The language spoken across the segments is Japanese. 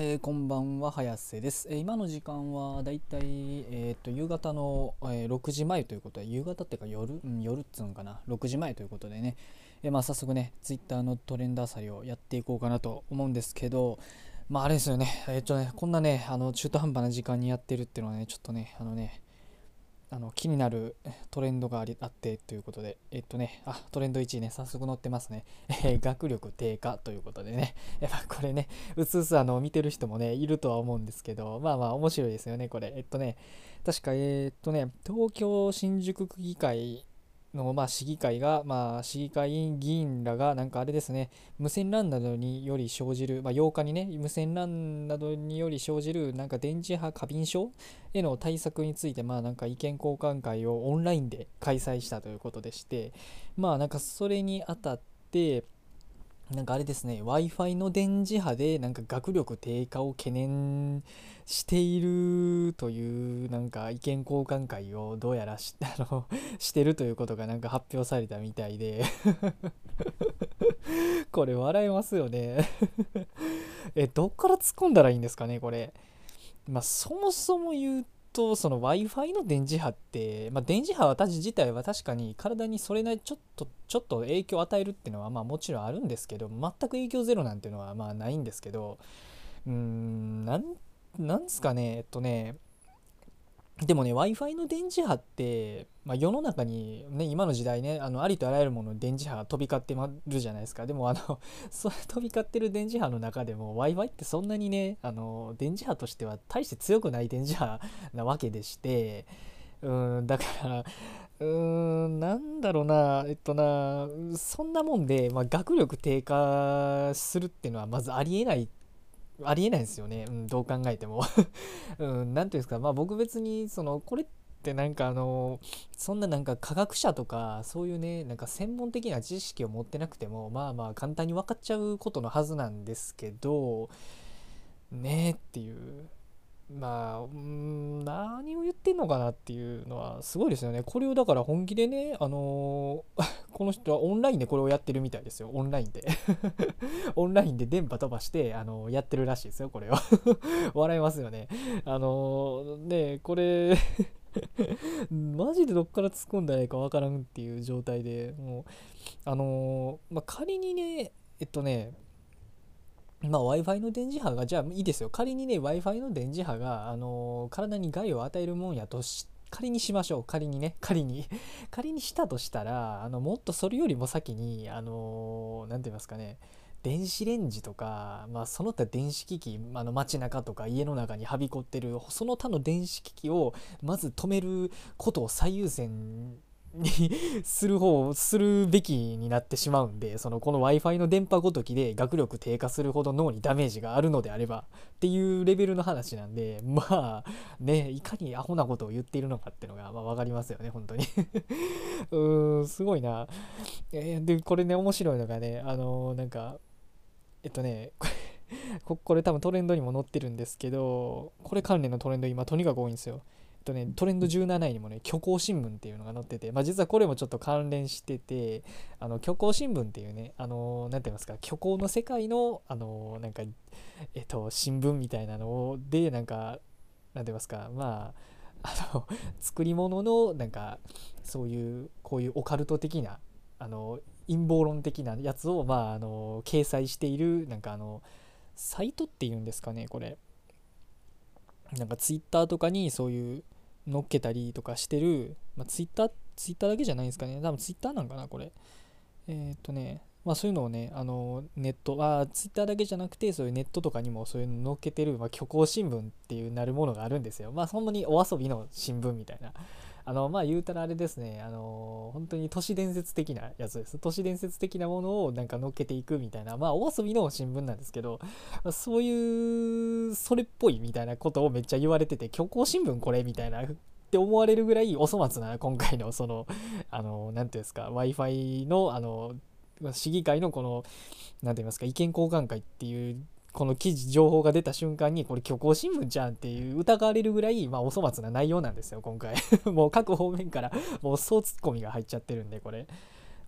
えーこんばんは早瀬です、えー今の時間はだいたい、えーと夕方の、えー6時前ということで夕方っていうか夜、うん、夜っつうのかな？6時前ということでね、えまあ、早速ねツイッターのトレンドあさりをやっていこうかなと思うんですけどまああれですよね。えっ、とねこんなねあの中途半端な時間にやってるっていうのはねちょっとねあのねあの気になるトレンドがありあってということで、えっとね、あトレンド1位ね、早速載ってますね。えー学力低下ということでね、やっぱこれね、うすうすあの見てる人もね、いるとは思うんですけど、まあまあ面白いですよね、これ。えっとね、確か、えーっとね、東京新宿区議会の、まあ、市議会が、まあ、市議会議員らが、なんかあれですね、無線 LAN などにより生じる、まあ、8日にね、無線 LAN などにより生じる、なんか電磁波過敏症への対策について、まあ、なんか意見交換会をオンラインで開催したということでして、まあ、なんかそれにあたって、なんかあれですね、Wi-Fi の電磁波でなんか学力低下を懸念しているというなんか意見交換会をどうやらしあのしてるということがなんか発表されたみたいで これ笑えますよね え、どっから突っ込んだらいいんですかね、これ。まあ、そもそも言うと、その Wi-Fi の電磁波って、まあ、電磁波私自体は確かに体にそれなりちょっと、ちょっと影響を与えるっていうのは、まあもちろんあるんですけど、全く影響ゼロなんていうのはまあないんですけど、うーん、なん、なんすかね、えっとね、でもね、Wi-Fi の電磁波って、まあ、世の中に、ね、今の時代ね、あのありとあらゆるもの電磁波が飛び交ってまるじゃないですか。でも、あの、それ飛び交ってる電磁波の中でも Wi-Fi ってそんなにね、あの、電磁波としては大して強くない電磁波なわけでして、うん、だから、うーん、なんだろうな、えっとな、そんなもんで、まあ、学力低下するっていうのはまずありえない、ありえないですよね、うん、どう考えても。うん、なていうんですか、まあ僕別に、その、これってなんかあの、そんななんか科学者とか、そういうね、なんか専門的な知識を持ってなくても、まあまあ簡単に分かっちゃうことのはずなんですけど、ねえっていう。まあ、うん、何を言ってんのかなっていうのはすごいですよね。これをだから本気でね、あのーこの人はオンラインでこれをやってるみたいですよ。オンラインで。オンラインで電波飛ばして、あのやってるらしいですよ、これを。笑いますよね。あのーねこれ マジでどっから突っ込んだらいいかわからんっていう状態でもう、あのーまあ、仮にね、えっとね、まあ、Wi-Fi の電磁波が、じゃあいいですよ。仮にね、Wi-Fi の電磁波が、あのー体に害を与えるもんやとして、仮にしましょう。仮にね、仮に。仮にしたとしたら、あの、もっとそれよりも先に、あのーて言いますかね、電子レンジとか、まあ、その他電子機器、あの街中とか家の中にはびこってる、その他の電子機器をまず止めることを最優先にする方、するべきになってしまうんで、そのこの Wi-Fi の電波ごときで学力低下するほど脳にダメージがあるのであればっていうレベルの話なんで、まあね、いかにアホなことを言っているのかっていうのが、まあ、わかりますよね、本当に うーん、すごいな。えーで、これね、面白いのがね、あのーなんか、えっとね、これこれ多分トレンドにも載ってるんですけど、これ関連のトレンド今とにかく多いんですよ。とね、トレンド17位にもね、虚構新聞っていうのが載ってて、まあ、実はこれもちょっと関連してて、あの虚構新聞っていうね、あのなんて言いますか、虚構の世界の、あのなんか、えっと、新聞みたいなので、なんか、なんて言いますか、まあ、あの、作り物の、なんか、そういう、こういうオカルト的な、あの、陰謀論的なやつを、まあ、あの、掲載している、なんかあの、サイトっていうんですかね、これ。なんかツイッターとかにそういう乗っけたりとかしてる、まあ、ツイッター、ツイッターだけじゃないんですかね。多分ツイッターなんかな、これ。えーっとね、まあそういうのをね、あの、ネット、あツイッターだけじゃなくて、そういうネットとかにもそういうの載っけてる、まあ、虚構新聞っていうなるものがあるんですよ。まあほんまにお遊びの新聞みたいな。あの、まあ言うたらあれですね、あの、本当に都市伝説的なやつです。都市伝説的なものをなんか載っけていくみたいな、まあお遊びの新聞なんですけど、そういう、それっぽいみたいなことをめっちゃ言われてて、虚構新聞これみたいな、って思われるぐらいお粗末な今回のその、あの、なんていうんですか、Wi-Fi の、あの、市議会のこの、なんて言いますか、意見交換会っていう、この記事、情報が出た瞬間に、これ虚構新聞じゃんっていう疑われるぐらい、まあ、お粗末な内容なんですよ、今回。もう各方面から、もう総ツッコミが入っちゃってるんで、これ。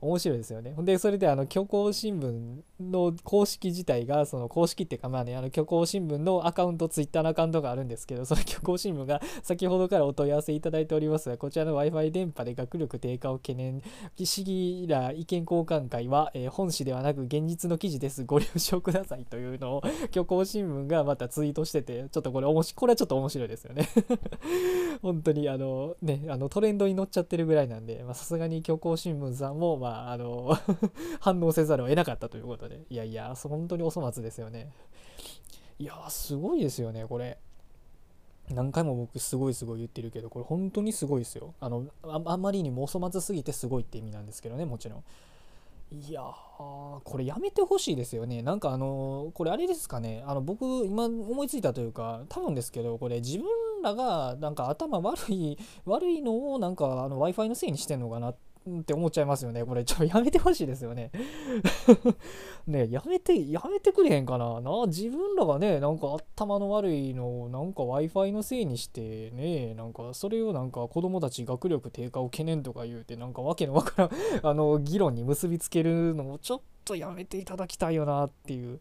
面白いですよね。ほんで、それであの虚構新聞の公式自体が、その公式っていうか、まあね、あの虚構新聞のアカウント、ツイッターのアカウントがあるんですけど、その虚構新聞が 先ほどからお問い合わせいただいておりますが、こちらの Wi-Fi 電波で学力低下を懸念、市議ら意見交換会は、えー、本誌ではなく現実の記事です。ご了承くださいというのを 虚構新聞がまたツイートしてて、ちょっとこれおもし、これはちょっと面白いですよね 本当にあの、ね、あのトレンドに乗っちゃってるぐらいなんで、さすがに虚構新聞さんも、まあ、あの 反応せざるを得なかったということで、いやいや、本当にお粗末ですよね。いやすごいですよね、これ。何回も僕すごいすごい言ってるけど、これ本当にすごいですよ。あの、あんまりにもお粗末すぎてすごいって意味なんですけどね、もちろん。いやー、これやめてほしいですよね。なんかあの、これあれですかね。あの、僕、今思いついたというか、多分ですけど、これ自分らがなんか頭悪い、悪いのをなんかあの Wi-Fi のせいにしてんのかなってって思っちゃいますよね。これ、ちょっとやめてほしいですよね。ねやめて、やめてくれへんかな。な、自分らがね、なんか頭の悪いのをなんか Wi-Fi のせいにしてね、なんかそれをなんか子供たち学力低下を懸念とか言うて、なんかわけのわからん あの、議論に結びつけるのもちょっとやめていただきたいよなっていう。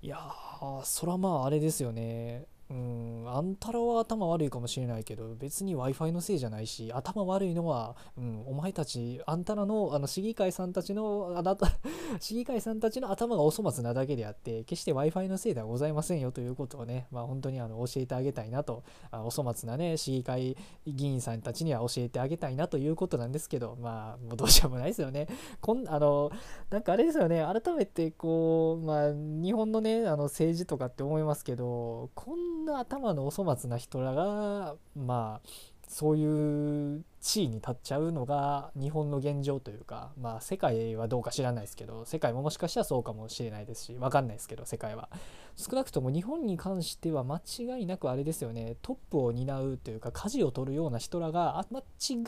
いやー、そらまああれですよね。うん、あんたらは頭悪いかもしれないけど、別に Wi-Fi のせいじゃないし、頭悪いのは、うん、お前たち、あんたらの、あの、市議会さんたちの、あなた、市議会さんたちの頭がお粗末なだけであって、決して Wi-Fi のせいではございませんよということをね、まあ本当にあの、教えてあげたいなと、あお粗末なね、市議会議員さんたちには教えてあげたいなということなんですけど、まあ、もうどうしようもないですよね。こん、あの、なんかあれですよね、改めてこう、まあ、日本のね、あの、政治とかって思いますけど、こんな頭のお粗末な人らがまあそういう地位に立っちゃうのが日本の現状というかまあ世界はどうか知らないですけど世界ももしかしたらそうかもしれないですし分かんないですけど世界は。少なくとも日本に関しては間違いなくあれですよね。トップを担うというか舵を取るような人らが間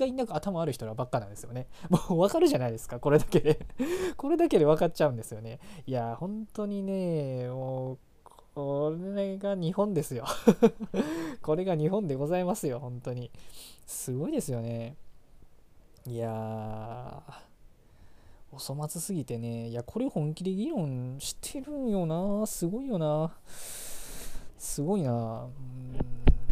違いなく頭ある人らばっかなんですよね。もう分かるじゃないですかこれだけで。これだけで分かっちゃうんですよね。いや本当にねもうこれが日本ですよ これが日本でございますよ、本当に。すごいですよね。いやー、お粗末すぎてね、いや、これ本気で議論してるんよな、すごいよな。すごいな。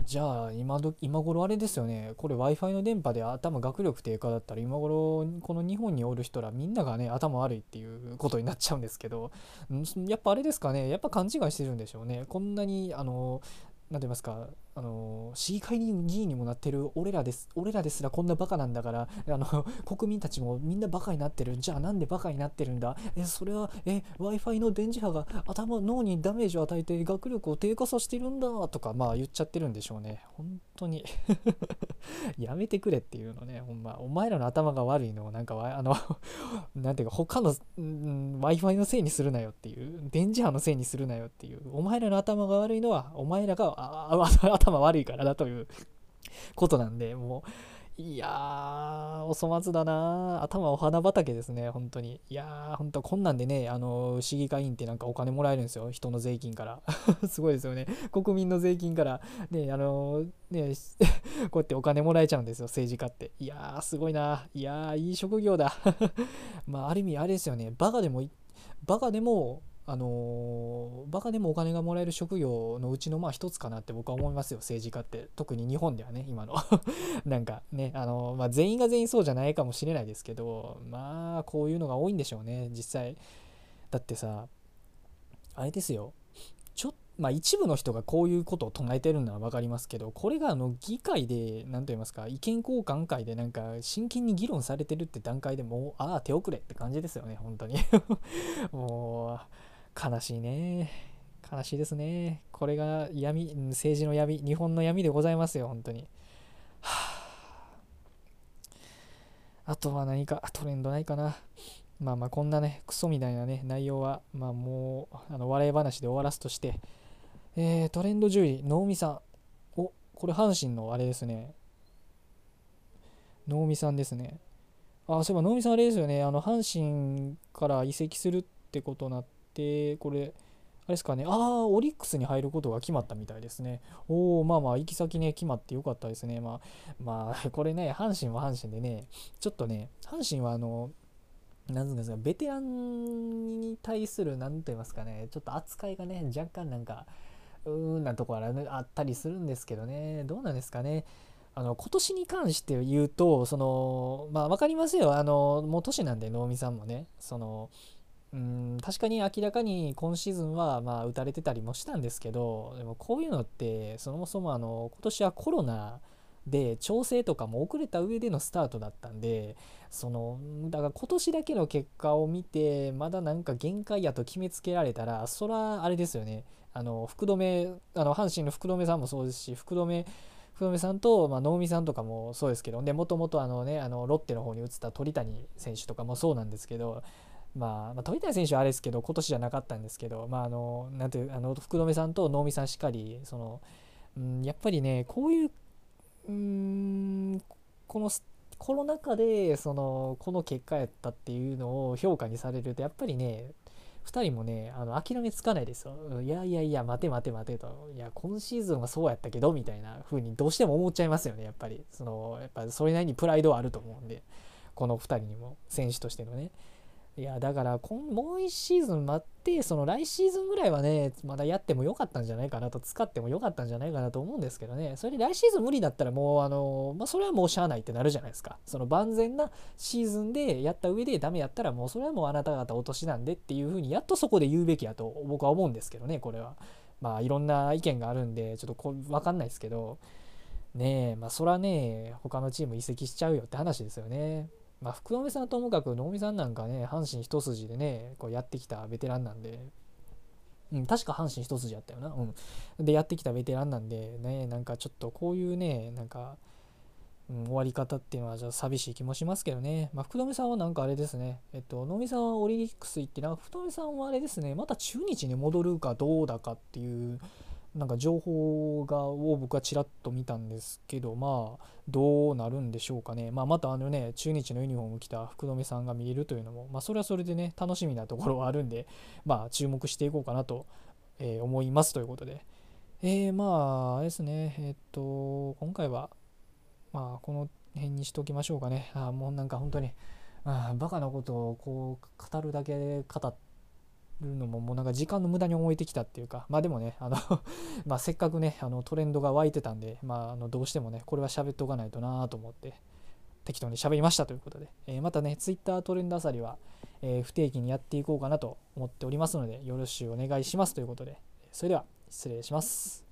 じゃあ今ど今頃あれですよね。これ w i f i の電波で頭学力低下だったら今頃この日本におる人らみんながね頭悪いっていうことになっちゃうんですけど。やっぱあれですかね。やっぱ勘違いしてるんでしょうね。こんなにあの何て言いますかあの市議会議員にもなってる俺らです俺らですらこんなバカなんだからあの国民たちもみんなバカになってるじゃあなんでバカになってるんだえそれはえ w i f i の電磁波が頭脳にダメージを与えて学力を低下させてるんだとかまあ言っちゃってるんでしょうね。本当に。やめてくれっていうのね。ほんまお前らの頭が悪いのをなんかあのなんていうか他の、w i f i のせいにするなよっていう電磁波のせいにするなよっていうお前らの頭が悪いのはお前らがあ頭頭悪いからだということなんで、もう、いやー、お粗末だな頭お花畑ですね、本当に。いやー、本当こんなんでね、あの、市議会員ってなんかお金もらえるんですよ、人の税金から。すごいですよね。国民の税金から、ね、あの、ね、こうやってお金もらえちゃうんですよ、政治家って。いやー、すごいな。いやー、いい職業だ。まあ、ある意味、あれですよね、バカでも、バカでも、あのバカでもお金がもらえる職業のうちのまあ一つかなって僕は思いますよ政治家って。特に日本ではね今の。なんかねあの、まあ、全員が全員そうじゃないかもしれないですけどまあこういうのが多いんでしょうね実際。だってさあれですよ。ちょまあ一部の人がこういうことを唱えてるのは分かりますけどこれがあの議会で何と言いますか意見交換会でなんか真剣に議論されてるって段階でもうああ手遅れって感じですよね本当に。もう悲しいね。悲しいですね。これが闇、政治の闇、日本の闇でございますよ、本当に。はあ、あとは何かトレンドないかな。まあまあこんなね、クソみたいなね、内容は、まあもう、あの笑い話で終わらすとして、えー、トレンド10位、能見さん。お、これ阪神のあれですね。能見さんですね。あ、そういえば能見さんあれですよね。あの、阪神から移籍するってことになって、で、これ、あれですかね、ああ、オリックスに入ることが決まったみたいですね。おお、まあまあ、行き先ね、決まってよかったですね。まあ、まあ、これね、阪神は阪神でね、ちょっとね、阪神はあの、なんですかベテランに対する何と言いますかねちょっと扱いがね若干なんかうーんなところあったりするんですけどね。どうなんですかね。あの今年に関して言うとそのまあ分かりますよ。あのもう年なんで能見さんもね。そのうん確かに明らかに今シーズンはまあ打たれてたりもしたんですけどでもこういうのってそもそもあの今年はコロナで調整とかも遅れた上でのスタートだったんでそのだから今年だけの結果を見てまだなんか限界やと決めつけられたらそらあれですよね。あの福留あの阪神の福留さんもそうですし福留福留さんと、まあ、能見さんとかもそうですけどでもともとあのねあのロッテの方に移った鳥谷選手とかもそうなんですけどまあ、まあ、鳥谷選手はあれですけど今年じゃなかったんですけど、まあ、あのなんていうあの福留さんと能見さんしっかりその、うん、やっぱりねこういううんこのコロナ禍でそのこの結果やったっていうのを評価にされるとやっぱりね2人もねあの諦めつかないですよ。いやいやいや待て待て待てといや今シーズンはそうやったけどみたいな風にどうしても思っちゃいますよねやっぱりそのやっぱそれなりにプライドはあると思うんでこの2人にも選手としてのね。いやだからこんもう1シーズン待ってその来シーズンぐらいはねまだやってもよかったんじゃないかなと使ってもよかったんじゃないかなと思うんですけどね。それで来シーズン無理だったらもうあのまあそれはもうしゃあないってなるじゃないですか。その万全なシーズンでやった上でダメやったらもうそれはもうあなた方落としなんでっていうふうにやっとそこで言うべきやと僕は思うんですけどねこれは。まあいろんな意見があるんでちょっとこ分かんないですけど。ねえまあそらね他のチーム移籍しちゃうよって話ですよね。まあ、福留さんともかく能見さんなんかね阪神一筋でねこうやってきたベテランなんで、うん、確か阪神一筋やったよな、うん、でやってきたベテランなんでねなんかちょっとこういうねなんか、うん、終わり方っていうのはじゃあ寂しい気もしますけどね、まあ、福留さんはなんかあれですね。えっと能見さんはオリンピックス行ってなんか福留さんはあれですね。また中日に戻るかどうだかっていうなんか情報がを僕はちらっと見たんですけどまあどうなるんでしょうかね、まあ、またあのね中日のユニフォームを着た福留さんが見えるというのも、まあ、それはそれでね楽しみなところはあるんでまあ注目していこうかなと、えー、思いますということで。えー、まああれですね。えー、っと今回はまあこの辺にしておきましょうかね。あもうなんか本当にあバカなことをこう語るだけで語ってるのももうなんか時間の無駄に思えてきたっていうかまあでもねあの まあせっかくねあのトレンドが湧いてたんでまああのどうしてもねこれは喋っておかないとなと思って適当に喋りましたということで、えー、またね Twitter トレンドあさりは、えー、不定期にやっていこうかなと思っておりますのでよろしくお願いしますということでそれでは失礼します。